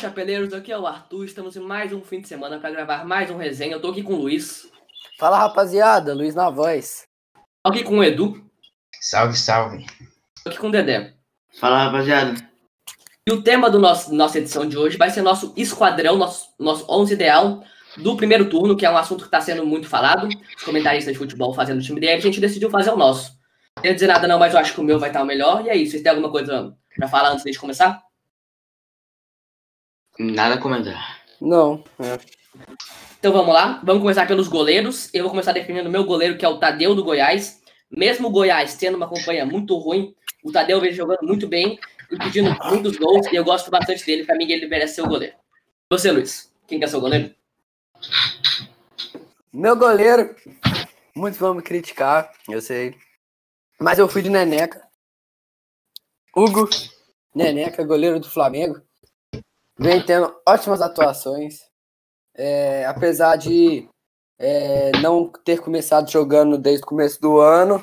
Chapeleiros! Aqui é o Arthur. Estamos em mais um fim de semana para gravar mais um resenha. Eu tô aqui com o Luiz. Fala, rapaziada. Luiz na voz. Tô aqui com o Edu. Salve, salve. Tô aqui com o Dedé. Fala, rapaziada. E o tema da nosso, nossa edição de hoje vai ser nosso esquadrão, nosso, nosso 11 ideal do primeiro turno, que é um assunto que está sendo muito falado. Os comentaristas de futebol fazendo o time dele. A gente decidiu fazer o nosso. Não quero dizer nada não, mas eu acho que o meu vai estar o melhor. E é isso. Vocês têm alguma coisa para falar antes de começar? Nada a comentar. Não. É. Então vamos lá, vamos começar pelos goleiros. Eu vou começar definindo o meu goleiro, que é o Tadeu do Goiás. Mesmo o Goiás tendo uma campanha muito ruim, o Tadeu vem jogando muito bem, impedindo muitos gols, e eu gosto bastante dele. Pra mim, ele merece ser o goleiro. Você, Luiz, quem que é seu goleiro? Meu goleiro, muitos vão me criticar, eu sei. Mas eu fui de Neneca. Hugo, Neneca, goleiro do Flamengo. Vem tendo ótimas atuações. É, apesar de é, não ter começado jogando desde o começo do ano,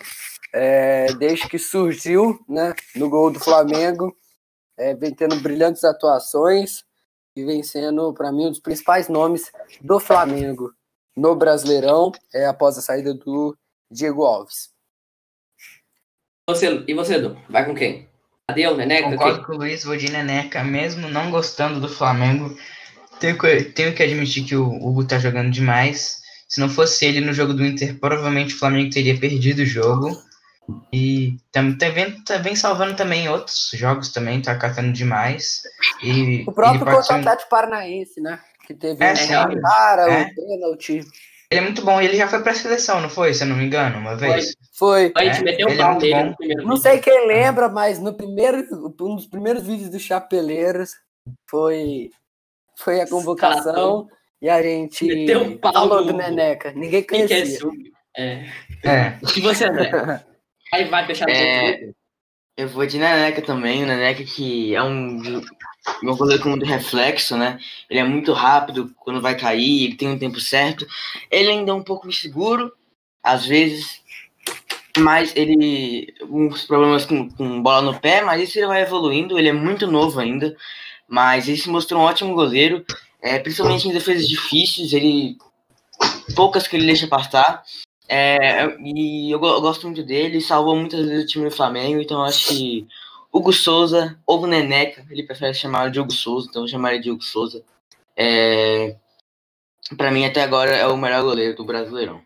é, desde que surgiu né, no gol do Flamengo, é, vem tendo brilhantes atuações e vem sendo, para mim, um dos principais nomes do Flamengo no Brasileirão, é, após a saída do Diego Alves. E você, Edu? Vai com quem? Tadeu, Neneca? Concordo quem? com o Luiz, vou de Neneca, mesmo não gostando do Flamengo. Tenho que, tenho que admitir que o Hugo tá jogando demais. Se não fosse ele no jogo do Inter, provavelmente o Flamengo teria perdido o jogo. E tam- tá, vem, tá vem salvando também outros jogos também, tá catando demais. E O próprio contra o um- Atlético Paranaense, né? Que teve É, um cara, É. um pênalti. Ele é muito bom, ele já foi pra seleção, não foi? Se eu não me engano, uma vez. Foi. A gente É, meteu o é pau no primeiro Não sei quem lembra, mas no primeiro, um dos primeiros vídeos do Chapeleiros foi, foi a convocação e a gente Meteu o pau falou no- do Neneca. Ninguém é conhecia. É. É. E você, André? Aí vai fechar no É. Eu vou de Neneca também, o Neneca que é um, um goleiro com muito reflexo, né? Ele é muito rápido quando vai cair, ele tem um tempo certo. Ele ainda é um pouco inseguro, às vezes, mas ele. uns problemas com, com bola no pé, mas isso ele vai evoluindo, ele é muito novo ainda, mas ele se mostrou um ótimo goleiro, é, principalmente em defesas difíceis, ele. poucas que ele deixa passar. É, e eu, eu gosto muito dele, salvou muitas vezes o time do Flamengo, então eu acho que Hugo Souza ou Neneca, ele prefere chamar de Hugo Souza, então eu chamaria de Hugo Souza. É, para mim, até agora, é o melhor goleiro do Brasileirão.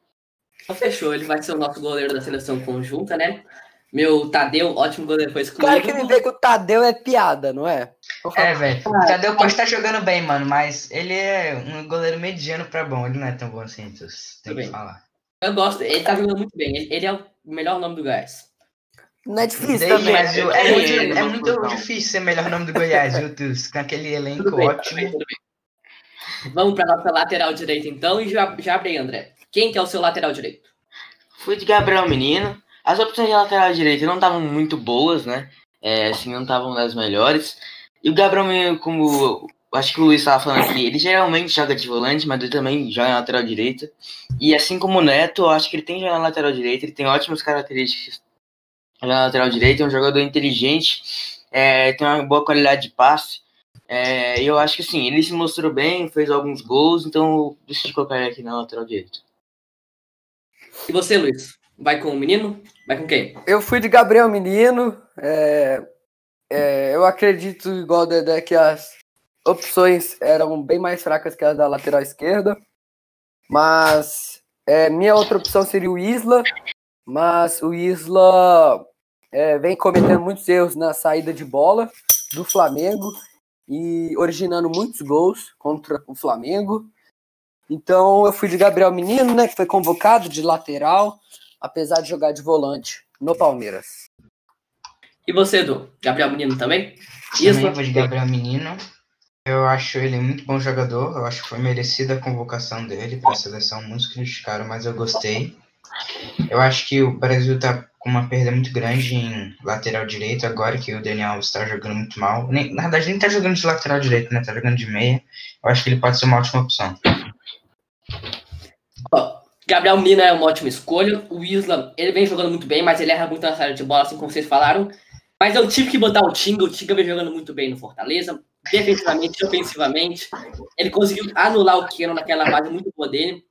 Então fechou, ele vai ser o nosso goleiro da seleção conjunta, né? Meu Tadeu, ótimo goleiro, foi excluído. Claro que me vê que o Tadeu é piada, não é? É, velho. O Tadeu pode estar jogando bem, mano, mas ele é um goleiro mediano pra bom. Ele não é tão bom assim, então tem Tudo que falar. Eu gosto, ele tá jogando muito bem. Ele, ele é o melhor nome do Gás. Não é difícil também. mas é, É, muito, é, é muito difícil ser melhor nome do Goiás, viu, Tus? Com aquele elenco Tudo bem, tudo ótimo. bem, tudo bem. Vamos pra nossa lateral direita então e já, já abre aí, André. Quem que é o seu lateral direito? Fui de Gabriel Menino. As opções de lateral direita não estavam muito boas, né? É, assim, não estavam das melhores. E o Gabriel Menino, como acho que o Luiz estava falando aqui, ele geralmente joga de volante, mas ele também joga na lateral direita. E assim como o Neto, eu acho que ele tem jogar na lateral direita, ele tem ótimas características na lateral direita, é um jogador inteligente, é, tem uma boa qualidade de passe. É, eu acho que sim, ele se mostrou bem, fez alguns gols, então eu decidi colocar ele aqui na lateral direita. E você, Luiz? Vai com o menino? Vai com quem? Eu fui de Gabriel Menino. é, é, eu acredito, igual o Dedé, que as opções eram bem mais fracas que as da lateral esquerda. Mas é, minha outra opção seria o Isla. Mas o Isla é, vem cometendo muitos erros na saída de bola do Flamengo e originando muitos gols contra o Flamengo. Então eu fui de Gabriel Menino, né, que foi convocado de lateral, apesar de jogar de volante no Palmeiras. E você, Edu? Gabriel Menino também? Também vou de Gabriel Menino. Eu acho ele muito bom jogador. Eu acho que foi merecida a convocação dele para a seleção. Muitos criticaram, mas eu gostei. Eu acho que o Brasil tá com uma perda muito grande em lateral direito agora que o Daniel está jogando muito mal. Nem, na verdade, nem tá jogando de lateral direito, né? Tá jogando de meia. Eu acho que ele pode ser uma ótima opção. Gabriel Menino é uma ótima escolha. O Isla, ele vem jogando muito bem, mas ele erra muito na saída de bola, assim como vocês falaram. Mas eu tive que botar o Tinga. O Tinga vem jogando muito bem no Fortaleza, defensivamente ofensivamente. Ele conseguiu anular o Keno naquela fase muito boa dele.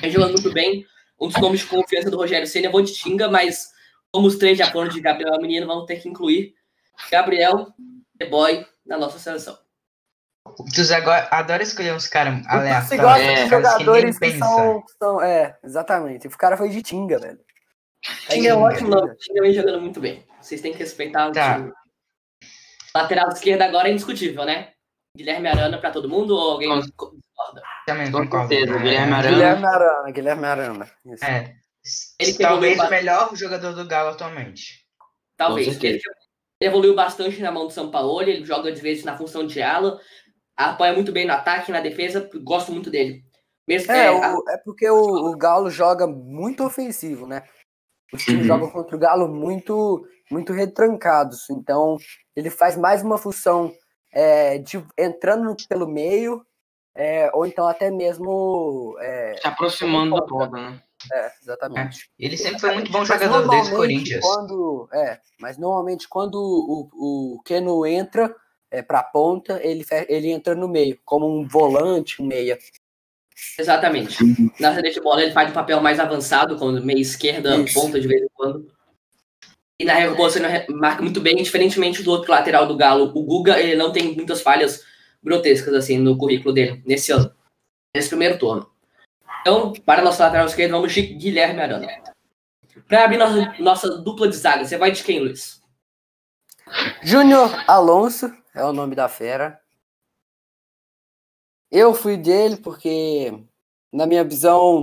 Vem jogando muito bem. Um dos nomes de confiança do Rogério Senna, eu vou de Tinga, mas como os três já foram de Gabriel Menino, vamos ter que incluir Gabriel, The Boy, na nossa seleção. Tu adora escolher uns caras aleatórios. Você gosta é, de jogadores que, que são, são, É, exatamente. O cara foi de Tinga, velho. Tinga é um ótimo nome. Tinga vem jogando muito bem. Vocês têm que respeitar o tá. time. Lateral esquerda agora é indiscutível, né? Guilherme Arana pra todo mundo ou alguém discorda? Também concordo. Certeza, Guilherme Arana. Guilherme Arana, Guilherme Arana. Isso. É. Ele Talvez o melhor jogador do Galo atualmente. Talvez. Ele evoluiu bastante na mão do São Paulo, ele joga de vezes na função de ala, apoia muito bem no ataque, na defesa, gosto muito dele. Mesmo, é, é, o, é porque o, o, Galo joga muito ofensivo, né? Os times uhum. jogam contra o Galo muito, muito retrancados. Então, ele faz mais uma função é, de entrando pelo meio, é, ou então até mesmo. É, Se aproximando da né? É, exatamente. É. Ele sempre foi muito bom jogador desde o Corinthians. Quando, é, mas normalmente quando o, o Keno entra é, para a ponta, ele, ele entra no meio, como um volante, um meia. Exatamente. Na saída de bola ele faz um papel mais avançado, quando meia esquerda, Isso. ponta de vez em quando. E na recuperação ele marca muito bem, diferentemente do outro lateral do Galo. O Guga ele não tem muitas falhas grotescas assim no currículo dele nesse ano, nesse primeiro turno. Então, para nosso lateral esquerdo, vamos de Guilherme Arana. Para abrir nossa, nossa dupla de zaga, você vai de quem, Luiz? Júnior Alonso é o nome da fera. Eu fui dele porque, na minha visão,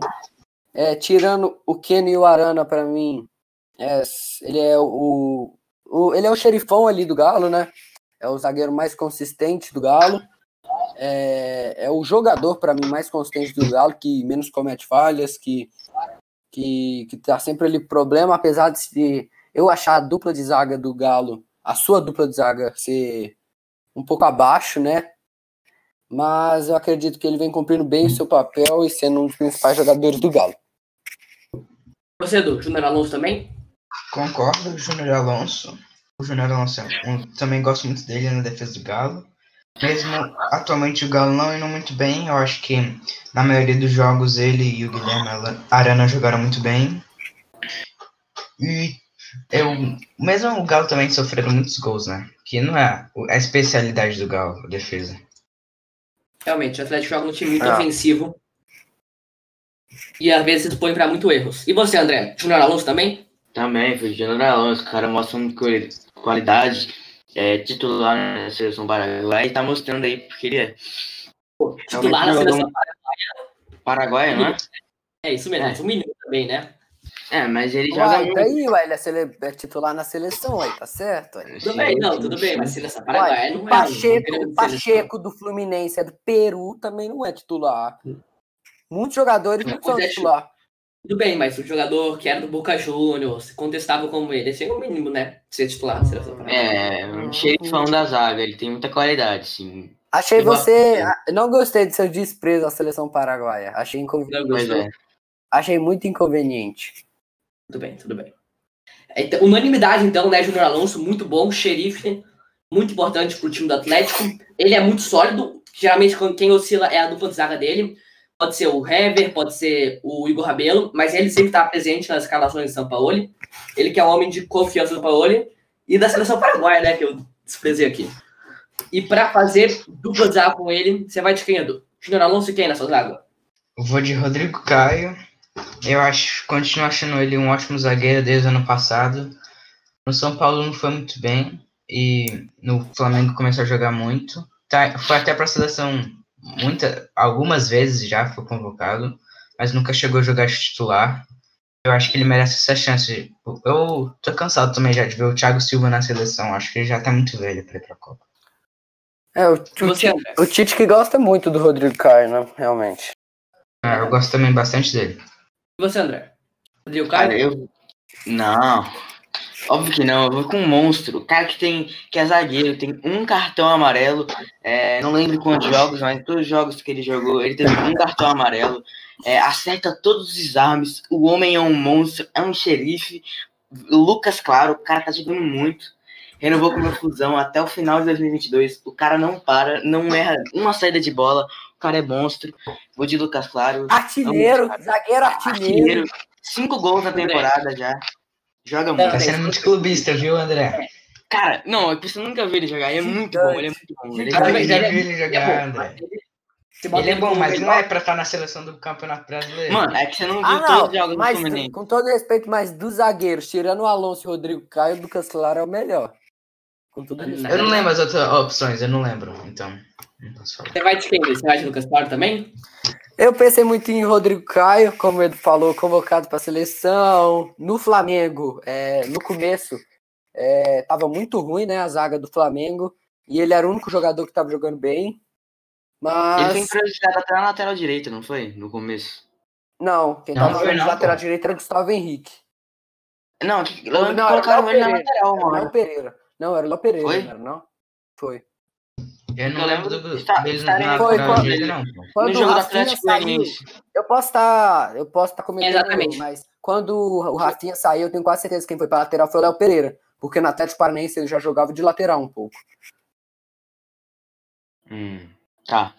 é, tirando o Kenny e o Arana, para mim, é, ele é o, o, ele é o xerifão ali do Galo, né? É o zagueiro mais consistente do Galo. É, é o jogador, para mim, mais consistente do Galo, que menos comete falhas, que, que, que tá sempre ali problema, apesar de eu achar a dupla de zaga do Galo, a sua dupla de zaga, ser um pouco abaixo, né? Mas eu acredito que ele vem cumprindo bem o seu papel e sendo um dos principais jogadores do Galo. Você, do Júnior Alonso também? Concordo, Júnior Alonso. O Júnior Alonso, um, também gosto muito dele na defesa do Galo. Mesmo atualmente o Galo não indo muito bem, eu acho que na maioria dos jogos ele e o Guilherme Arana jogaram muito bem. E eu, mesmo o Galo também sofreram muitos gols, né? Que não é a especialidade do Galo, a defesa. Realmente, o Atlético joga um time muito ah. ofensivo. E às vezes se dispõe para muito erros. E você, André? Júnior Alonso também? Também, foi Júnior Alonso. O cara mostra muito qualidade é, titular na seleção paraguaia e tá mostrando aí porque ele é. Pô, titular na seleção paraguaia. Paraguaia, não é? É isso mesmo, é. um menino também, né? É, mas ele uai, joga muito. Daí, ué, ele é, cele... é, titular na seleção, aí, tá certo? Ué. Tudo bem, não, tudo bem, mas seleção paraguaia não é. Pacheco, o Pacheco do Fluminense é do Peru, também não é titular. Muitos jogadores não, são é titular. Tudo bem, mas o jogador que era do Boca Juniors, contestava como ele, esse é o mínimo, né? Ser titular na seleção É, um xerifão da zaga, ele tem muita qualidade, sim. Achei você. Não gostei do seu desprezo à seleção paraguaia. Achei inconveniente. É. Achei muito inconveniente. Tudo bem, tudo bem. Então, unanimidade, então, né, Júnior Alonso, muito bom, xerife, muito importante pro time do Atlético. Ele é muito sólido, geralmente quem oscila é a dupla de zaga dele. Pode ser o Hever, pode ser o Igor Rabelo, mas ele sempre está presente nas escalações de São Paulo. Ele que é um homem de confiança do Paulo e da seleção paraguaia, né, que eu desprezei aqui. E para fazer dupla zaga com ele, você vai de quem, Edu? Júnior Alonso e quem nessa zaga? Eu vou de Rodrigo Caio. Eu acho, continuo achando ele um ótimo zagueiro desde o ano passado. No São Paulo não foi muito bem e no Flamengo começou a jogar muito. Tá, foi até para a seleção muita, algumas vezes já foi convocado, mas nunca chegou a jogar titular. Eu acho que ele merece essa chance. Eu tô cansado também já de ver o Thiago Silva na seleção. Acho que ele já tá muito velho para ir pra Copa. É, o, o, o, Tite que gosta muito do Rodrigo Caio, né? Realmente. É, eu gosto também bastante dele. E você, André? Rodrigo Caio? Cara, eu... Não. Óbvio que não, eu vou com um monstro. O cara que tem que é zagueiro, tem um cartão amarelo. É, não lembro quantos jogos, mas todos os jogos que ele jogou, ele teve um cartão amarelo. É, acerta todos os desarmes. O homem é um monstro, é um xerife. Lucas, claro, o cara tá jogando muito. renovou com uma fusão até o final de 2022. O cara não para, não erra uma saída de bola. O cara é monstro. Vou de Lucas Claro. Artilheiro, zagueiro artilheiro. Artilheiro. Cinco gols na temporada já. Joga Não, muito. Tá sendo muito clubista, viu, André? Cara, não, é que você nunca viu ele jogar. Ele é muito bom, ele é muito bom. Ele é Cara, eu já ele é- vi ele Ele é jogar, bom, André. ele- é bom, mas não melhor- é pra estar na seleção do Campeonato Brasileiro. Mano, é que você não viu Ah, todos não, os jogos do mas Fluminense. com todo respeito, mas dos zagueiros, tirando o Alonso e o Rodrigo Caio, o Lucas Claro é o melhor. Com todo respeito. eu não lembro as outras opções, eu não lembro, então. Você vai de quem? Você vai de Lucas Claro também? Eu pensei muito em Rodrigo Caio, como ele falou, convocado para a seleção. No Flamengo, é, no começo, estava muito ruim, né? A zaga do Flamengo. E ele era o único jogador que estava jogando bem. Ele Mas. foi improvisado até na lateral direita, não foi? No começo. Não, quem estava jogando de lateral pô. direito era Gustavo Henrique. Não, que, Não, não, era o colocaram ele na lateral, Era o Léo mano. Pereira. Não, era o Léo Pereira, Foi? não era, não? Foi. Eu não Eu lembro do, está- na Foi, direita, não. Quando No o jogo do Atlético saiu, Goianiense. eu posso estar, eu posso estar comentando, Exatamente. mas quando o Rafinha saiu, eu tenho quase certeza que quem foi para lateral foi o Léo Pereira, porque no Atlético Paranaense ele já jogava de lateral um pouco. Hum, tá.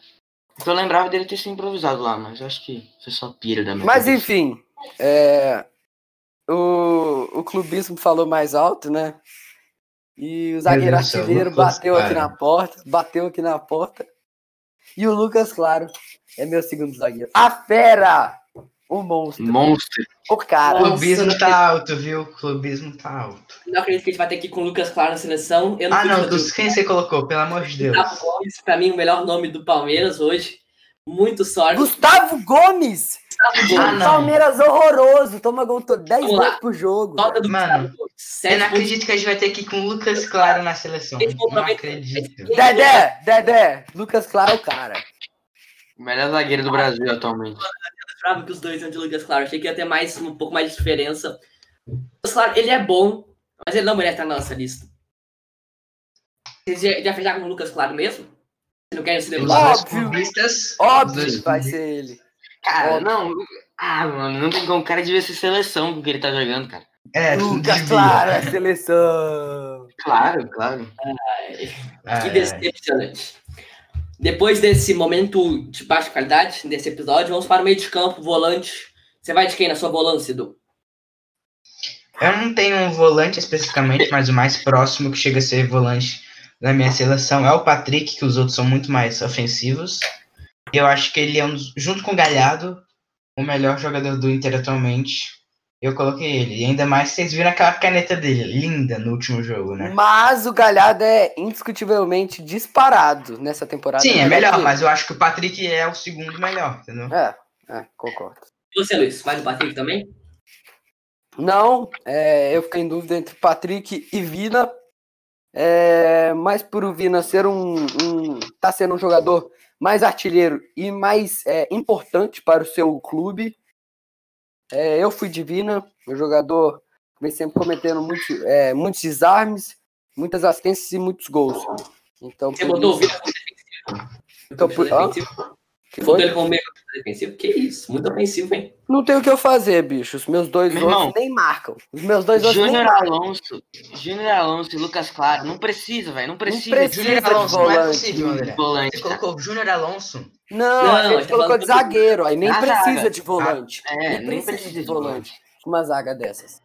Eu lembrava dele ter sido improvisado lá, mas acho que foi só pira da minha Mas cabeça. enfim, é, o, o clubismo falou mais alto, né? E o zagueiro do céu, artilheiro Lucas bateu aqui Claro. na porta, bateu aqui na porta. E o Lucas, claro, é meu segundo zagueiro. A fera! O monstro. Monstro. O cara. O clubismo tá alto, viu? O clubismo tá alto. Não acredito que a gente vai ter que ir com o Lucas Claro na seleção. Eu não Ah, não, dos quem você colocou, pelo amor de Deus. Gustavo Gomes, pra mim, o melhor nome do Palmeiras hoje. Muito sorte. Gustavo Gomes! Ah. Palmeiras horroroso, toma gol todo 10 Vamos lá. gols por jogo. Mano. Eu não acredito que a gente vai ter que ir com o Lucas Claro na seleção. Não acredito. Dedé, Dedé, Lucas Claro é o cara. O melhor zagueiro do Brasil atualmente. Eu que os dois iam de Lucas Claro. Achei que ia ter mais, um pouco mais de diferença. Lucas Claro, ele é bom, mas ele não merece estar na nossa lista. Vocês já, já fecharam com o Lucas Claro mesmo? Vocês não querem se Óbvio. Óbvio vai ser ele. Cara, Óbvio. não. Ah, mano, não tem como. O cara devia ser seleção com o que ele tá jogando, cara. É, Lucas. Claro, é seleção. Claro, claro. Ah, Que é. decepcionante. Depois desse momento de baixa qualidade, desse episódio, vamos para o meio de campo, volante. Você vai de quem na sua volância, Edu? Eu não tenho um volante especificamente, mas o mais próximo que chega a ser volante da minha seleção é o Patrick, que os outros são muito mais ofensivos. Eu acho que ele é, um, dos- junto com o Galhardo, o melhor jogador do Inter atualmente. Eu coloquei ele. E ainda mais vocês viram aquela caneta dele, linda no último jogo, né? Mas o Galhardo é indiscutivelmente disparado nessa temporada. Sim, é melhor, que- mas eu acho que o Patrick é o segundo melhor, entendeu? É, é, concordo. E você, Luiz? Vai no Patrick também? Não, é, eu fiquei em dúvida entre Patrick e Vina. É, mas por o Vina ser um, um. tá sendo um jogador mais artilheiro e mais é, importante para o seu clube. é, eu fui de Vina, um jogador vem sempre cometendo muito, é, muitos desarmes, muitas assistências e muitos gols. Então, Você botou o isso- Vina como defensivo? Então, por-? Que foi? ele como meio defensivo? Que isso? Muito ofensivo, hein? Não tem o que eu fazer, bicho. Os meus dois Meu outros irmão, nem marcam. Os meus dois outros nem marcam. Alonso, Júnior Alonso e Lucas Claro, não precisa, velho. Não precisa, precisa de Júnior Alonso não é volante. possível, André. volante. Você colocou o Júnior Alonso. Não, Não, a gente tá colocou de zagueiro, aí nem precisa zaga. de volante. É, nem nem precisa, precisa de volante. Uma zaga dessas.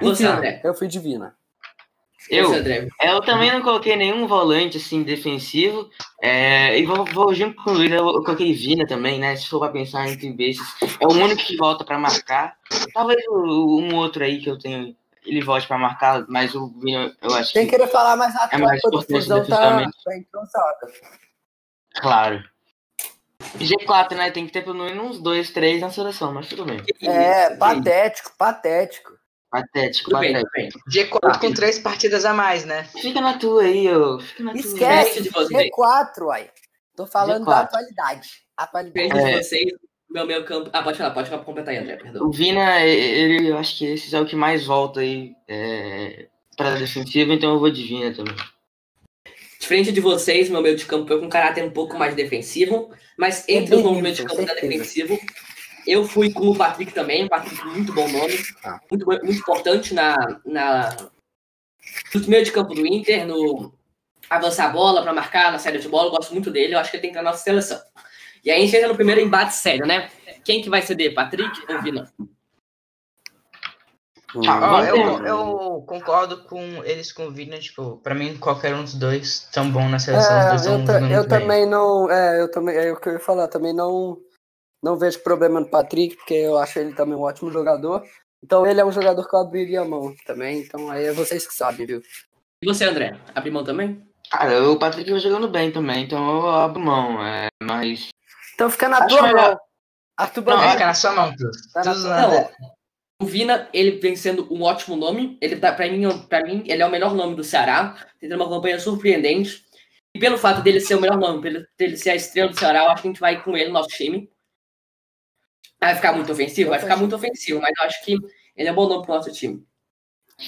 Você, Enfim, André? eu fui divina. Eu? Eu também não coloquei nenhum volante assim defensivo. É, e vou, vou junto com o Luiz, eu, coloquei Vina também, né? Se for pra pensar entre esses, é o único que volta pra marcar. Talvez um outro aí que eu tenho, ele volte pra marcar, mas o Vina eu acho Sem que. querer falar mais É mais tropa do importante tá, tá entrosada. Claro. G4, né? Tem que ter pelo menos uns dois, três na seleção, mas tudo bem. Que É, patético, patético. Patético, Tudo bem, patético. tudo bem. G4 com três partidas a mais, né? Fica na tua aí, ô. Fica na tua. Esquece, de você. G4, uai. Tô falando da G4. atualidade. Atualidade. Diferente É. de vocês, meu meio campo. Ah, pode falar, pode falar, completar aí, André, perdão. O Vina, ele, eu acho que esse é o que mais volta aí é, para a defensiva, então eu vou de Vina também. Diferente de vocês, meu meio de campo foi com um caráter um pouco mais defensivo, mas entre bem os do meio de campo da defensivo, eu fui com o Patrick também, o Patrick muito bom nome, Ah. muito, muito importante na, na, No meio de campo do Inter, no avançar a bola para marcar na série de bola, eu gosto muito dele, eu acho que ele tem que estar na nossa seleção. E aí a gente entra no primeiro embate sério, né? Quem que vai ceder, Patrick ou Vina? Ah, ó, eu, eu concordo com eles com o Vina, tipo, pra mim qualquer um dos dois tão bom na seleção, É, eu, ta- eu também não. É, eu também. É o que eu ia falar, também não. Não vejo problema no Patrick, porque eu acho ele também um ótimo jogador. Então ele é um jogador que eu abriria a mão também. Então aí é vocês que sabem, viu? E você, André? Abrir mão também? Cara, o Patrick vai jogando bem também, então eu abro mão. É, mas. Então fica na Acho tua melhor. mão. Arthur Não, fica na sua mão, tu. Tá na Tudo tua na- Não, o Vina, ele vem sendo um ótimo nome. Ele tá, pra, mim, pra mim, ele é o melhor nome do Ceará. Tem uma campanha surpreendente. E pelo fato dele ser o melhor nome, pelo dele ser a estrela do Ceará, eu acho que a gente vai com ele no nosso time. Vai ficar muito ofensivo? Vai ficar muito ofensivo, mas eu acho que ele é um bom nome pro nosso time.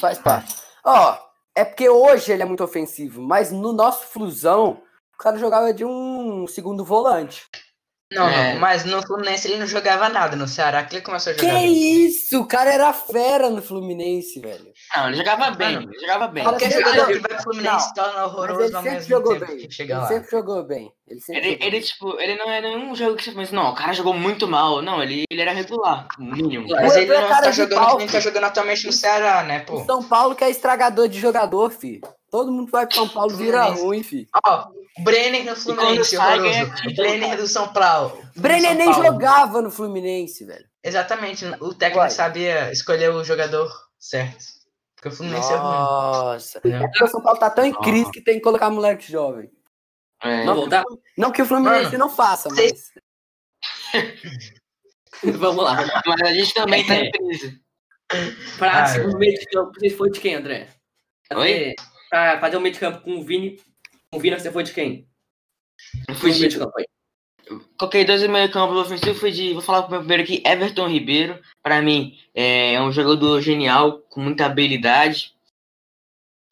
Faz parte. Ó, é porque hoje ele é muito ofensivo, mas no nosso flusão, o cara jogava de um segundo volante. Não, É. não, mas no Fluminense ele não jogava nada, no Ceará que ele começou a Que jogar. bem. isso? O cara era fera no Fluminense, velho. Não, ele jogava bem, Mano, ele jogava bem. Qualquer jogador que vai pro Fluminense se torna horroroso ele ao sempre mesmo jogou tempo bem. que chega Ele lá. sempre jogou bem. Ele sempre Ele, jogou ele, bem. tipo, ele não é nenhum jogo que você pensa, não, o cara jogou muito mal. Não, ele, ele era regular, no mínimo. Mas ele é não tá jogando que nem tá jogando atualmente no Ceará, né, pô? O São Paulo que é estragador de jogador, fi. Todo mundo vai pro São Paulo vira ruim, fi. Ó, Brenner no Fluminense, sai, horroroso. título, Brenner do São Paulo. do Brenner São nem Paulo. jogava no Fluminense, velho. Exatamente, o técnico Vai. sabia escolher o jogador certo. Porque o Fluminense é ruim. Nossa. É porque o São Paulo tá tão em crise que tem que colocar moleque jovem. É, Vamos voltar? Não que o Fluminense Mano, não faça, mas. Vamos lá. mas a gente também tá em crise. Pra Ah, segundo meio de campo, você foi de quem, André? Oi? Pra fazer o meio de campo com o Vini. Com o Vina, você foi de quem? Eu Foi fui o de de, campo aí. coloquei dois e meio campo ofensivo, fui de, vou falar primeiro aqui, Everton Ribeiro. Pra mim, é um jogador genial, com muita habilidade.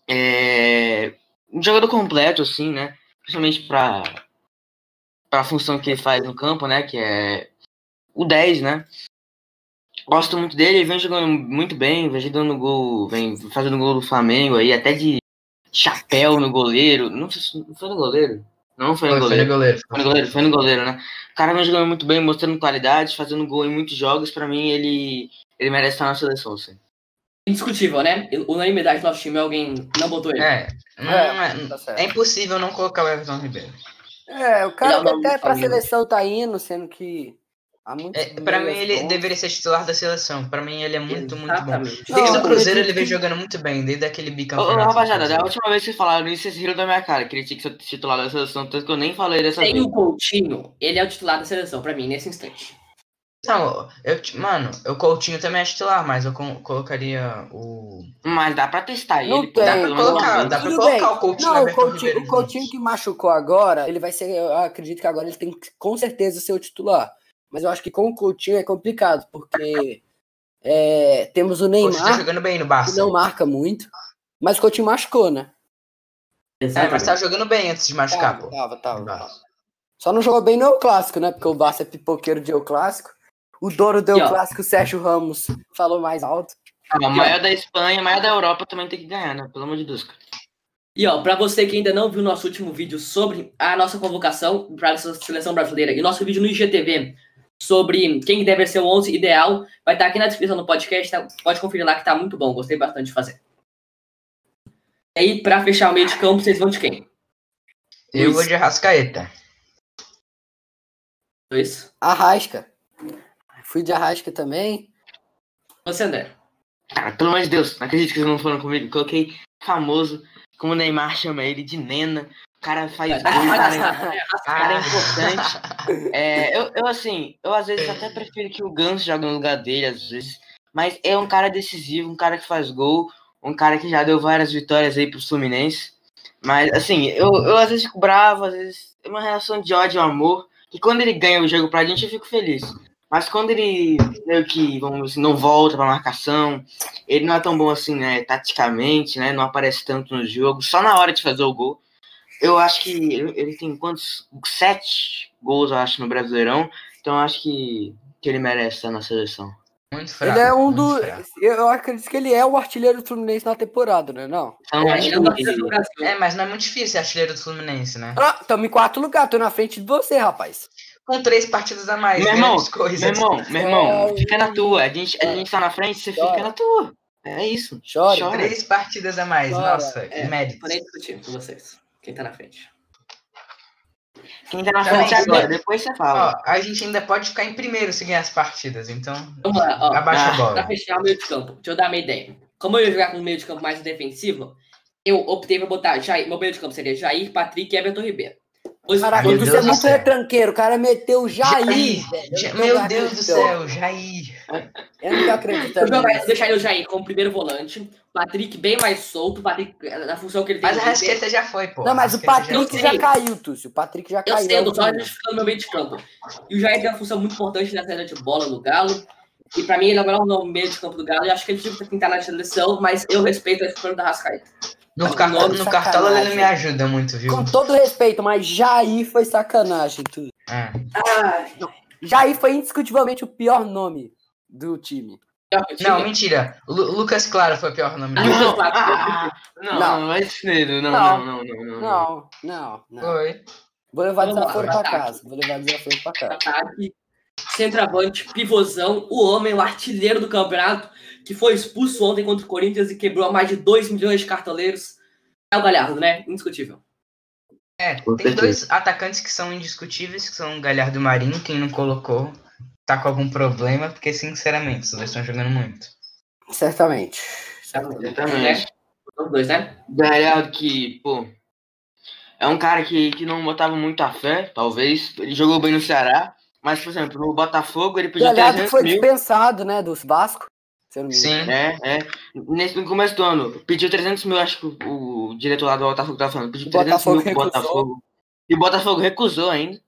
É um jogador completo, assim, né? Principalmente pra, pra função que ele faz no campo, né? Que é o 10, né? Gosto muito dele, ele vem jogando muito bem, vem jogando gol, vem fazendo gol do Flamengo aí, até de chapéu no goleiro. Não, sei se- não foi no goleiro? Não foi no Foi, foi goleiro. no goleiro. Foi no goleiro, foi no goleiro, né? O cara vem jogando muito bem, mostrando qualidade, fazendo gol em muitos jogos. Pra mim, ele, ele merece estar na seleção, assim. Indiscutível, né? Unanimidade do nosso time, alguém não botou ele. É, não É, é, tá certo. é impossível não colocar o Everton Ribeiro. É, o cara é o até pra seleção tá indo, sendo que. Há muito É, pra mim, ele deveria ser titular da seleção. Pra mim, ele é muito, muito bom. Exatamente. Não, Desde o Cruzeiro, ele vem jogando muito bem, desde aquele bicampeonato. ô, rapaziada, da última vez que vocês falaram isso, vocês riram da minha cara. Que ele tinha que ser titular da seleção, tanto que eu nem falei dessa Sem vez. o Coutinho, ele é o titular da seleção, pra mim, nesse instante. Não, eu, mano, o Coutinho também é titular, mas eu colocaria o. Mas dá pra testar Não ele. tem. Dá pelo pra colocar, dá pra colocar bem. o Coutinho Não, o Coutinho, Ribeiro o Coutinho que machucou agora, ele vai ser. Eu acredito que agora ele tem que, com certeza, ser o titular. Mas eu acho que com o Coutinho é complicado, porque é, temos o Coutinho tá Neymar, jogando bem no que Barça. não marca muito, mas o Coutinho machucou, né? É, mas tá jogando bem antes de machucar, pô. tava, tava, tava. Só não jogou bem no El Clássico, né? Porque o Barça é pipoqueiro de El Clássico. O Douro deu o clássico, o Sérgio Ramos falou mais alto. Ah, o maior da Espanha, o maior da Europa também tem que ganhar, né? Pelo amor de Deus. cara. E ó, pra você que ainda não viu nosso último vídeo sobre a nossa convocação para a seleção brasileira e nosso vídeo no IGTV sobre quem deve ser o 11 ideal, vai estar aqui na descrição do podcast, tá? pode conferir lá que tá muito bom, gostei bastante de fazer. E aí, pra fechar o meio de campo, vocês vão de quem? Eu Luiz. vou de Arrascaeta. Dois. Arrasca. Fui de Arrasca também. Você, André. Cara, pelo amor de Deus, não acredito que vocês não foram comigo. Coloquei famoso, como o Neymar chama ele, de Nena. O cara faz gol, o cara, o cara é importante. É, eu, eu, assim, eu às vezes até prefiro que o Ganso jogue no lugar dele, às vezes. Mas é um cara decisivo, um cara que faz gol, um cara que já deu várias vitórias aí pro Fluminense. Mas, assim, eu, eu às vezes fico bravo, às vezes é uma relação de ódio e amor. E quando ele ganha o jogo pra gente, eu fico feliz. Mas quando ele meio que, vamos dizer assim, não volta pra marcação, ele não é tão bom assim, né, taticamente, né, não aparece tanto no jogo, só na hora de fazer o gol. Eu acho que ele, tem quantos? Sete gols, eu acho, no Brasileirão. Então eu acho que, que ele merece estar na seleção. Muito fraco. Ele é um do. fraco. Eu acredito que ele é o artilheiro do Fluminense na temporada, né? Não. Então, É, é o artilheiro do Brasil. É, mas não é muito difícil ser artilheiro do Fluminense, né? Ah, tamo em quarto lugar, tô na frente de você, rapaz. Com três partidas a mais, Meu irmão, grandes coisas. Meu irmão, meu irmão, É, fica na tua. A gente, a gente tá na frente, você fica Chora. na tua. É isso. Chore. Chora. Três partidas a mais, Bora, nossa, é, que mérito. Vou nem discutir com vocês. Quem tá na frente? Quem tá na Não, frente agora, depois você fala. Ó, a gente ainda pode ficar em primeiro se ganhar as partidas, então Vamos lá, ó. abaixa a Ah, bola. Pra fechar o meio de campo, deixa eu dar uma ideia. Como eu ia jogar com um meio de campo mais defensivo, eu optei por botar Jair, meu meio de campo seria Jair, Patrick e Everton Ribeiro. Os, Caraca, meu você Deus é do muito retranqueiro. O cara meteu o Jair, Jair, Meu Deus do céu, Jair. Eu não tô acreditando. eu deixaria o Jair como primeiro volante, Patrick bem mais solto, Patrick na função que ele tem. Mas a. Rasqueta já foi, pô. Não, mas o Patrick já já, caiu, Túcio. O Patrick já Eu caiu. sei, eu tô só né? justificando meu meio de campo. E o Jair tem uma função muito importante na saída de bola no Galo. E pra mim ele é o melhor no meio de campo do Galo. E acho que ele tinha que estar na seleção, mas eu respeito a escolha da Rascaeta. No, não, no cartola ele não me ajuda muito, viu? Com todo respeito, mas Jair foi sacanagem, Túcio. É. Ah, Jair foi indiscutivelmente o pior nome do time. Não, mentira. Lu- Lucas Claro foi o pior nome dele. Não. Ah, não, Não. não, fuder, não, Não. não, não, não, não. Não, não, não. Foi. Vou levar desaforo pra casa. Vou levar desaforo pra casa. ataque, centroavante, pivôzão, o homem, o artilheiro do campeonato, que foi expulso ontem contra o Corinthians e quebrou mais de 2 milhões de cartoleiros. É o Galhardo, né? Indiscutível. É, tem dois atacantes que são indiscutíveis, que são o Galhardo e o Marinho. Quem não colocou tá com algum problema, porque, sinceramente, os dois estão jogando muito. Certamente. Exatamente. Os dois, né? Galhardo que, pô, é um cara que, que não botava muita fé, talvez. Ele jogou bem no Ceará, mas, por exemplo, no Botafogo ele pediu Galhardo 300 foi mil. dispensado, né, dos Vasco. Se eu não me engano. Sim. É, é. Nesse, no começo do ano, pediu 300 mil, acho que o, o diretor lá do Botafogo tava falando. Pediu O 300 Botafogo mil pro. Botafogo. E o Botafogo recusou ainda.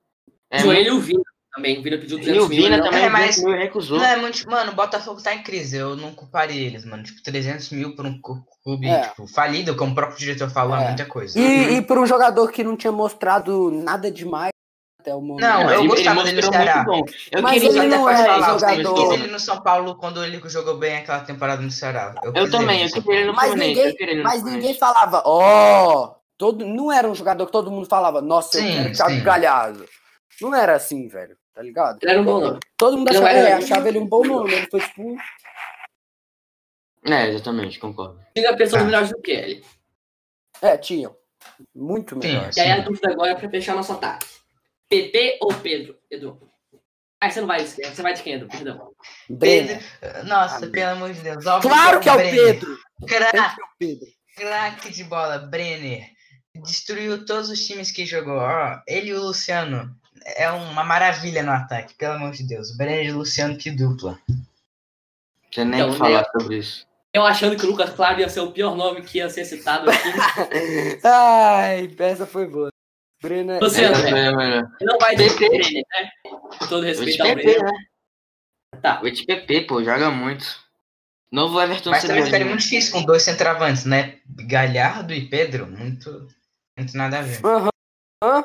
É, É, ele e o Vina também. O Vina pediu e 200 o mil. Vina não- também, É, mas- 200 mil, recusou. Não é muito. Mano, o Botafogo tá em crise. Eu não culparia eles, mano. Tipo, 300 mil por um clube É. tipo, falido, como o próprio diretor falou, é É. muita coisa. E, e por um jogador que não tinha mostrado nada demais até o momento. Não, eu ele, gostava ele dele no Ceará. Eu Mas queria ele até não é falar, eu jogador- ele no São Paulo quando ele jogou bem aquela temporada no Ceará. Eu quis também, eu queria ele no Mas Fluminense. ninguém- eu ele no Mas Fluminense. ninguém falava, ó. todo, não era um jogador que todo mundo falava, nossa, eu Sim, quero Thiago sim. Galhardo. Não era assim, velho. Tá ligado? Ele era um bom nome. Todo mundo achava, é, achava ele um bom nome. Ele foi tipo. É, exatamente, concordo. Tinha pessoas Tá. melhores do que ele. É, tinham. Muito Sim. melhor. E aí a dúvida agora é pra fechar nosso ataque. PP ou Pedro? Edu. Ah, você não vai, você vai de quem, Edu? Perdão. Brenner. Nossa, pelo amor de Deus. óbvio Claro que é o Brenner. Pedro. Pedro. craque de bola, Brenner. Destruiu todos os times que jogou. Ó, ele e o Luciano. É uma maravilha no ataque, pelo amor de Deus. Brenner e Luciano, que dupla. Não tem nem o Então, que falar né? sobre isso. Eu achando que o Lucas Claro ia ser o pior nome que ia ser citado aqui. Ai, essa foi boa. Brenner. Você, André, não vai PP. Brenner, né? Com todo respeito ao Brenner. né? Tá. O TPP, pô, joga muito. Novo Everton Mas também ficaria muito difícil com dois centroavantes, né? Galhardo e Pedro. Muito, muito nada a ver. Aham. Hã?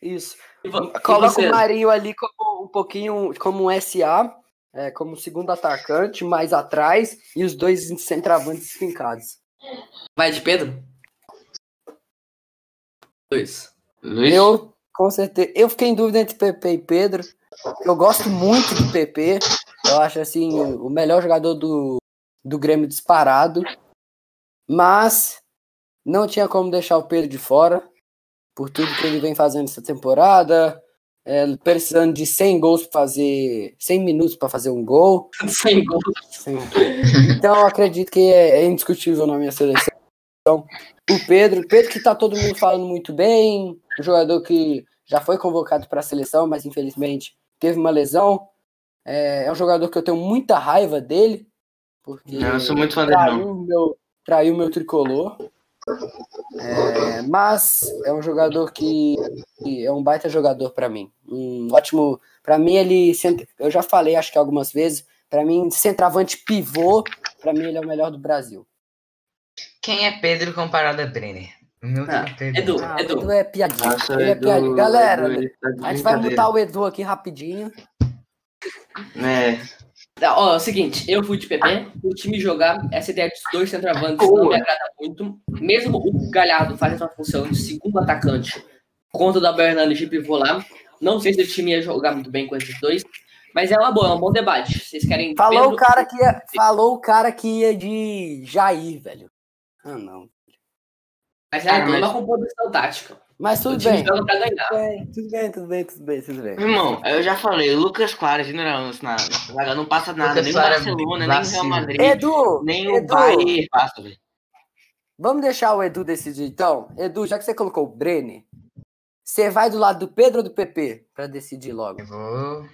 Isso. E e Coloca o Marinho ali como um pouquinho como um SA, é, como segundo atacante, mais atrás, e os dois centravantes fincados. Vai de Pedro? Luiz. Luiz? Eu, com certeza, eu fiquei em dúvida entre PP e Pedro. Eu gosto muito do PP. Eu acho assim o melhor jogador do, do Grêmio disparado. Mas não tinha como deixar o Pedro de fora por tudo que ele vem fazendo essa temporada. é, precisando de 100 gols para fazer 100 minutos para fazer um gol. Sem gol. Sim. Então eu acredito que é, é indiscutível na minha seleção. O Pedro, Pedro que tá todo mundo falando muito bem, um jogador que já foi convocado para a seleção, mas infelizmente teve uma lesão. É, é um jogador que eu tenho muita raiva dele, porque Não, eu sou muito fã dele, não. traiu meu, traiu meu tricolor. É, mas é um jogador que, que é um baita jogador para mim. Um ótimo. Para mim, ele. Eu já falei, acho que algumas vezes. Para mim, centroavante pivô. Para mim, ele é o melhor do Brasil. Quem é Pedro comparado a Brenner? O meu Ah, tá Pedro. Edu. Ah, o Edu é piadinha. Nossa, é Edu- piadinha. Galera, Edu, tá de a gente vai mutar o Edu aqui rapidinho. É, Tá, Ó, é o seguinte, eu fui de PP, o time jogar essa ideia dos dois centroavantes não me agrada muito. Mesmo o Galhardo fazendo uma função de segundo atacante contra o da Hernandes de pivô lá, não sei se o time ia jogar muito bem com esses dois, mas é uma boa, é um bom debate. Vocês querem. Falou o cara que ia, falou o cara que ia de Jair, velho. Ah, não. Mas é Ah, toda mas- uma composição tática. Mas tudo bem. ganhar. Tudo bem, tudo bem, tudo bem, tudo bem, tudo bem. Irmão, eu já falei, o Lucas na na zaga não passa nada, Lucas nem o é Barcelona, nem. Real Madrid, Edu, nem o Edu, Bayern passa, velho. vamos deixar o Edu decidir então? Edu, já que você colocou o Brenner, você vai do lado do Pedro ou do PP pra decidir logo? Eu vou.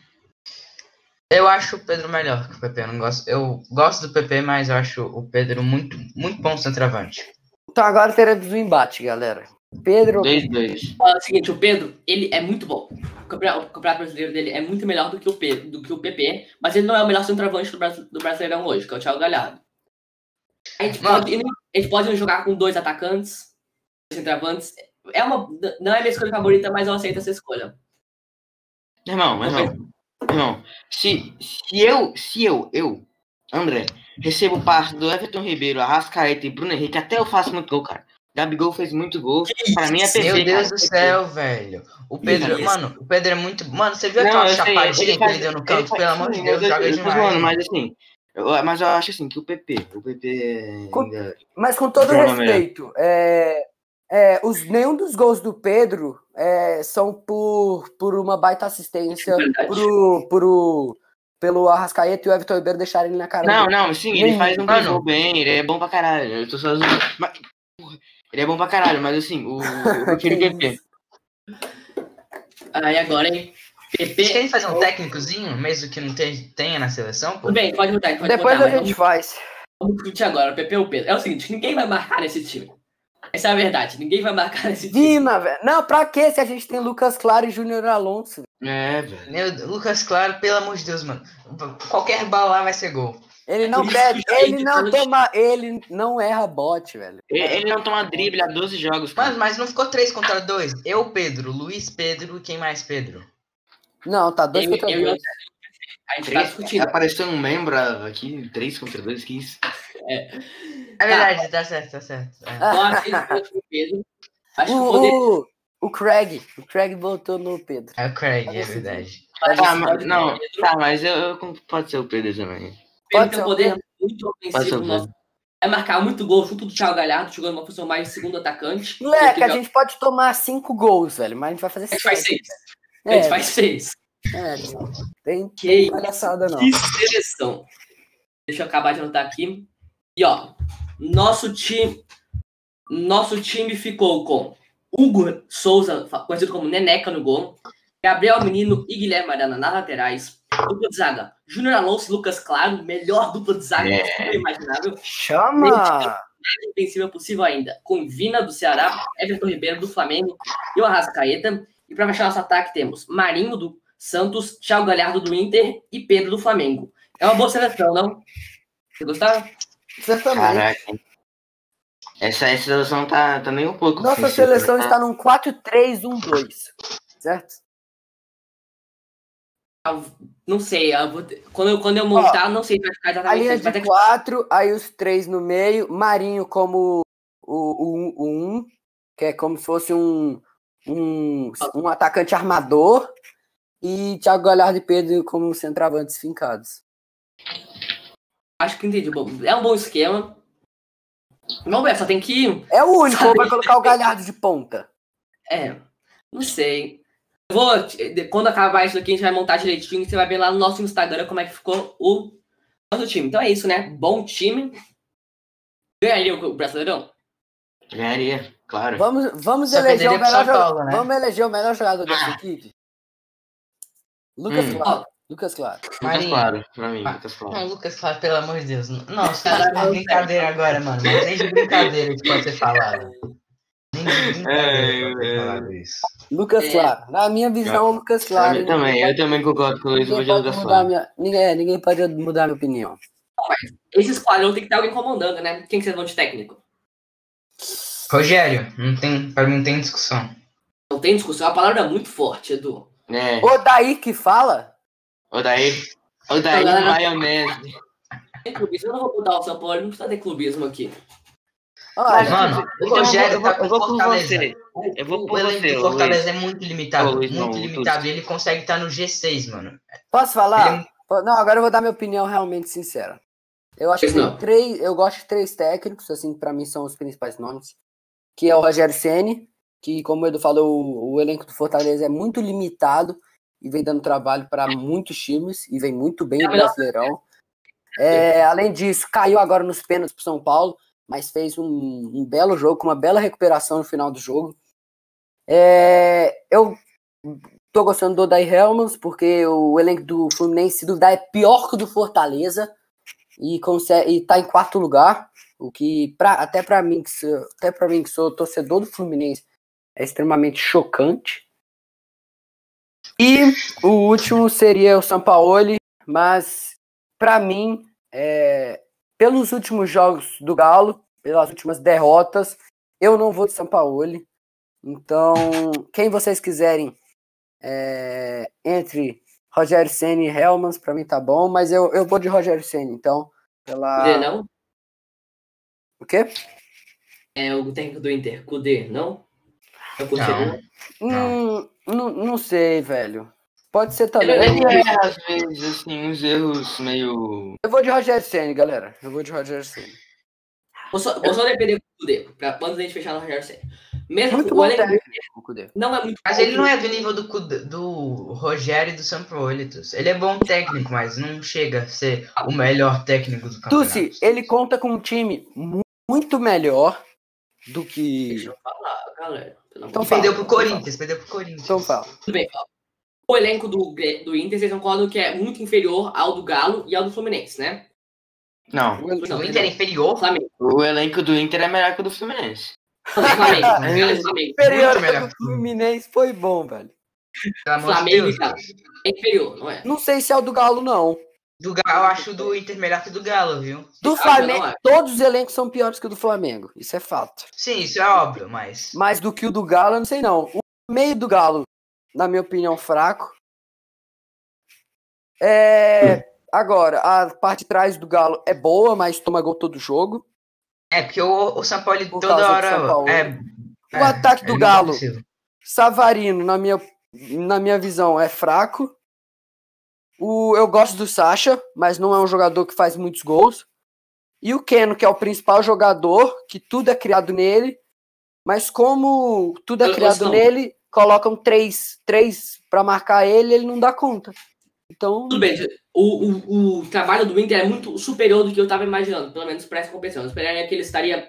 Eu acho o Pedro melhor que o PP. Eu, não gosto... eu gosto do PP, mas eu acho o Pedro muito, muito bom centroavante. Então agora teremos um embate, galera. Pedro ou 2-2. Ó, É o seguinte, o Pedro, ele é muito bom. O campeonato, o campeonato brasileiro dele é muito melhor do que o Pedro, do que o PP, mas ele não é o melhor centroavante do, do Brasileirão hoje, que é o Thiago Galhardo. A gente, pode, a gente pode jogar com dois atacantes, dois centroavantes. É uma, não é minha escolha favorita, mas eu aceito essa escolha. Irmão, irmão, irmão, se, se eu, se eu, eu, André, recebo passe do Everton Ribeiro, Arrascaeta e Bruno Henrique, até eu faço muito gol, cara. Gabigol fez muito gol. Pra mim é perfeito. Meu Deus cara. do céu, velho. O Pedro, Isso. mano, o Pedro é muito. Mano, você viu Não, aquela chapadinha ele que faz- ele deu no canto? faz- Pelo amor de Deus, eu- joga demais. zoando, mas assim, eu- mas eu acho assim que o PP, o PP Com- ainda. Mas com todo respeito, é, é, os, nenhum dos gols do Pedro é, são por, por uma baita assistência Verdade. pro, pro, pelo Arrascaeta e o Everton Ribeiro deixarem ele na cara Não, não, sim, ele faz um mano. pivô bem, ele é bom pra caralho. Eu tô só zoando. Mas, porra, ele é bom pra caralho, mas assim, o, eu prefiro o Que PP. isso. Aí agora, hein? Vocês PP. querem fazer um técnicozinho, mesmo que não te- tenha na seleção? Pô? Tudo bem, pode mudar. Pode Depois mudar, a gente faz. Vamos discutir agora, PP ou Pedro. É o seguinte, ninguém vai marcar nesse time. Essa é a verdade, ninguém vai marcar nesse time. Dima, velho. Não, pra que se a gente tem Lucas Claro e Júnior Alonso? É, velho. Meu Lucas Claro, pelo amor de Deus, mano. Qualquer bala lá vai ser gol. Ele não Isso perde, já é ele não toma, ele não erra bote, velho. Ele, não toma drible há 12 jogos, cara. Mano, mas não ficou 3 contra 2? Eu, Pedro, Luiz Pedro e quem mais, Pedro? Não, tá dois Eu- contra eu e o dois. A gente tá discutindo. Apareceu um membro aqui, 3 contra 2, que isso? É verdade, tá certo, tá certo. É. Eu acho que o poder. O, o, Craig, o Craig voltou no Pedro. É o Craig, é verdade. Tá, mas, não, tá, mas eu, eu- pode ser o Pedro também. Pedro pode tem um ser poder o muito Pode ser ofensivo. Nosso, é marcar muito gol junto do Thiago Galhardo, jogando uma função mais de segundo atacante. Moleque, a gente pode tomar cinco gols, velho, mas a gente vai fazer A gente faz seis. A gente É, faz seis. é, não tem Que palhaçada não. Que seleção. Deixa eu acabar de anotar aqui. E ó, nosso time, nosso time ficou com Hugo Souza, conhecido como Neneca no gol, Gabriel Menino e Guilherme Arana nas laterais, dupla de zaga, Júnior Alonso e Lucas Claro, melhor dupla de zaga É. imaginável, Chama! mais defensiva possível ainda, com Vina do Ceará, Everton Ribeiro do Flamengo e o Arrascaeta. E para fechar nosso ataque temos Marinho do Santos, Thiago Galhardo do Inter e Pedro do Flamengo. É uma boa seleção, não? Você gostaram? Certamente. Caraca. Essa, essa seleção tá, tá um pouco. Nossa ofensiva, seleção tá? está num 4-3-1-2. Certo? Ah, Não sei, eu vou ter- quando, eu, quando eu montar, não sei se vai ficar A exatamente linha assim. Vai ter de que 4, aí os três no meio, Marinho como o 1, um, o um, que é como se fosse um, um, um atacante armador, e Thiago Galhardo e Pedro como centroavantes fincados. Acho que entendi. Bom, é um bom esquema. Vamos ver, só tem que. É o único, vai colocar o Galhardo de ponta. É, não sei. Eu vou, quando acabar isso aqui, a gente vai montar direitinho. Você vai ver lá no nosso Instagram como é que ficou o nosso time. Então é isso, né? Bom time. Ganharia o Brasileirão? Ganharia, claro. Vamos, vamos Só eleger o melhor jogador. Paulo, né? Vamos eleger o melhor jogador dessa Ah. equipe. Lucas Hum. Lucas Claro. Lucas Marinho. Claro, pra mim, Ah, Lucas Não, Claro. Lucas Claro, pelo amor de Deus. Não, os caras estão de brincadeira agora, mano. Mas nem de brincadeira isso pode ser falado. Nem de brincadeira pode ser É, é. falado isso. Lucas É. Claro. Na minha visão, o Lucas Claro. mim também, eu também concordo com o Luiz, eu pode, Lucas mudar Claro. minha, ninguém, é, ninguém pode mudar minha opinião. Esse esquadrão tem que ter alguém comandando, né? Quem que vocês vão de técnico? Rogério, não tem, pra mim não tem discussão. Não tem discussão, é uma palavra muito forte, Edu. É, O daí que fala, o daí, O daí não. maionese. Tem clubismo, eu não vou botar o São Paulo, não precisa ter clubismo aqui. Olha, Mano, o eu Rogério vou- tá com eu vou por você. O, Eu vou o por elenco você, do ô, Fortaleza é muito limitado, Luiz, muito não, limitado. E ele consegue estar no G6, mano. posso falar? Ele Po- Não, agora eu vou dar minha opinião realmente sincera. Eu acho que tem não. três, eu gosto de três técnicos, assim, pra mim são os principais nomes, que é o Rogério Ceni, que como o Edu falou, o, o elenco do Fortaleza é muito limitado e vem dando trabalho para muitos times e vem muito bem É no melhor- Brasileirão. É, além disso, caiu agora nos pênaltis pro São Paulo, mas fez um, um belo jogo, com uma bela recuperação no final do jogo. É, eu tô gostando do Odair Helmans, porque o elenco do Fluminense, se duvidar, é pior que o do Fortaleza e, consegue, e tá em quarto lugar, o que pra, até para mim, que sou, até para mim que sou torcedor do Fluminense, é extremamente chocante. E o último seria o Sampaoli, mas para mim, é, pelos últimos jogos do Galo, pelas últimas derrotas, eu não vou de Sampaoli. Então, quem vocês quiserem é, entre Rogério Senna e Helmans, para mim tá bom, mas eu, eu vou de Rogério Senna, então, pela... Cudê, não? O quê? É o técnico do Inter. Cudê, não? É o Não. conselheiro? Hum, não, não sei, velho. Pode ser também. Ele- Ele erra, às vezes, assim, uns erros meio. Eu vou de Rogério Senna, galera. Eu vou de Rogério Senna. Vou só, vou só depender do Cudê, pra, antes da gente fechar no Rogério Senna. Mesmo Muito o bom técnico, não é muito Mas ele não é do nível do, do Rogério e do Sampaolitos. Ele é bom técnico, mas não chega a ser o melhor técnico do campeonato. Tucci, ele conta com um time mu- muito melhor do que. Deixa eu falar, galera. Então. Perdeu pro Corinthians, perdeu pro Corinthians. Então fala. Tudo bem. O elenco do, do Inter, vocês concordam que é muito inferior ao do Galo e ao do Fluminense, né? Não. Não, O Inter é inferior? Flamengo. O elenco do Inter é melhor que o do Fluminense. Flamengo. Flamengo. Melhor. do Fluminense foi bom, velho. Flamengo e Deus. Galo. É inferior, não é? Não sei se é o do Galo, não. Do Galo, eu acho do Inter melhor que o do Galo, viu? Do Ah, Flamengo, é. todos os elencos são piores que o do Flamengo. Isso é fato. Sim, isso é óbvio, mas. Mas do que o do Galo, eu não sei não. O meio do Galo, na minha opinião, fraco. É, agora, a parte de trás do Galo é boa, mas toma gol todo jogo. É, porque o, o São Paulo Por toda hora. Paulo. É, O ataque do é Galo. Savarino, na minha, na minha visão, é fraco. O, eu gosto do Sacha, mas não é um jogador que faz muitos gols. E o Keno, que é o principal jogador, que tudo é criado nele. Mas como tudo é Eu- criado Gustavo. nele, colocam três, três para marcar ele, ele não dá conta. Então, Tudo bem, o, o, o trabalho do Inter é muito superior do que eu estava imaginando, pelo menos para essa competição. Eu esperaria que ele estaria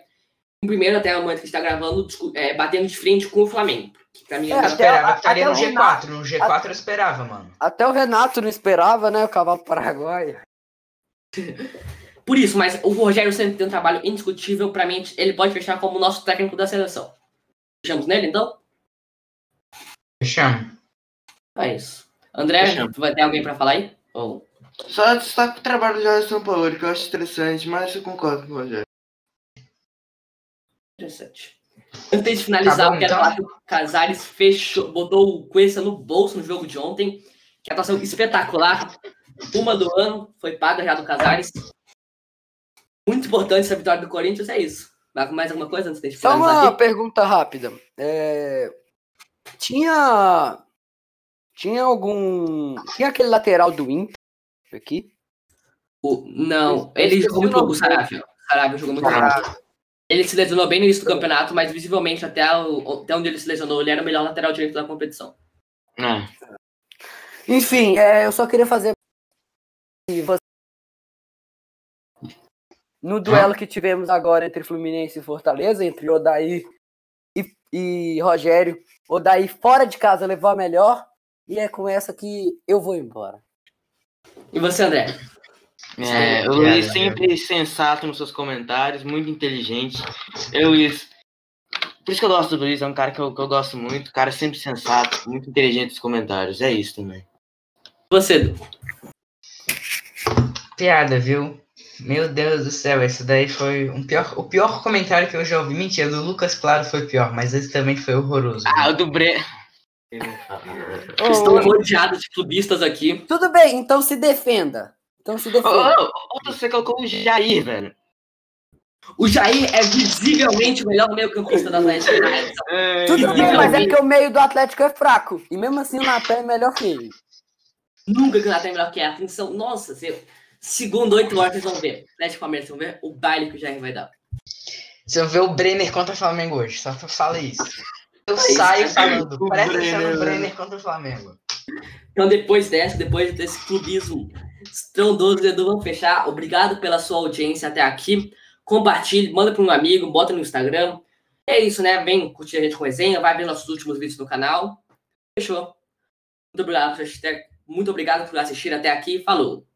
em primeiro até o momento que está gravando, é, batendo de frente com o Flamengo. Que pra mim é, É, Eu até- esperava que estaria no até o G4. No G4 eu esperava, mano. até o Renato não esperava, né? O cavalo paraguaio. Por isso, mas o Rogério sempre tem um trabalho indiscutível. Pra mim, ele pode fechar como nosso técnico da seleção. Fechamos nele, então? Chama. É isso. André, Fechamos. tu vai ter alguém pra falar aí? Ou... Só destaque o trabalho do Jorge São Paulo, que eu acho interessante, mas eu concordo com o Rogério. Interessante. Antes de finalizar, Tá bom, eu quero então. falar que o Casares fechou, botou o Cuesta no bolso no jogo de ontem. Que atuação espetacular. Uma do ano, foi paga já do Casares. Muito importante essa vitória do Corinthians, é isso. Vai com mais alguma coisa antes de Só finalizar uma aqui? pergunta rápida. É, Tinha. Tinha algum. Tinha aquele lateral do Inter aqui? O- Não, ele jogou muito pouco, o Sarabia. O Sarabia jogou muito pouco. Ele se lesionou bem no início do campeonato, mas visivelmente até, o- até onde ele se lesionou, ele era o melhor lateral direito da competição. É. Enfim, é, eu só queria fazer. você- No duelo que tivemos agora entre Fluminense e Fortaleza, entre Odaí e, e Rogério, Odaí fora de casa levou a melhor, e é com essa que eu vou embora. E você, André? É, o Luiz sempre sensato nos seus comentários, muito inteligente. Eu, Luiz. Por isso que eu gosto do Luiz, é um cara que eu, que eu gosto muito, cara sempre sensato, muito inteligente nos comentários. É isso também. Você, Edu. Piada, viu? Meu Deus do céu, esse daí foi um pior, o pior comentário que eu já ouvi. Mentira, do Lucas Claro foi pior, mas esse também foi horroroso. Ah, o do Bre... Estou rodeado de clubistas aqui. Tudo bem, então se defenda. Então se defenda. ô, ô, você colocou o Jair, velho. O Jair é visivelmente o melhor meio-campista da Atlético. Tudo que bem, mas é porque o meio do Atlético é fraco. E mesmo assim o Natan é melhor que ele. Nunca que o Natan é melhor que a atenção. Nossa, você... segundo oito horas vocês vão ver. Atlético Palmeiras, vocês vão ver o baile que o Jair vai dar. Você vê o Brenner contra o Flamengo hoje, só fala isso. Eu isso, saio né? falando, O atenção Brenner, no né? Brenner contra o Flamengo. Então, depois dessa, depois desse clubismo estrondoso do Edu, vamos fechar. Obrigado pela sua audiência até aqui. Compartilhe, manda para um amigo, bota no Instagram. É isso, né? Vem curtir a gente com resenha, vai ver nossos últimos vídeos no canal. Fechou. Muito obrigado, muito obrigado por assistir até aqui. Falou!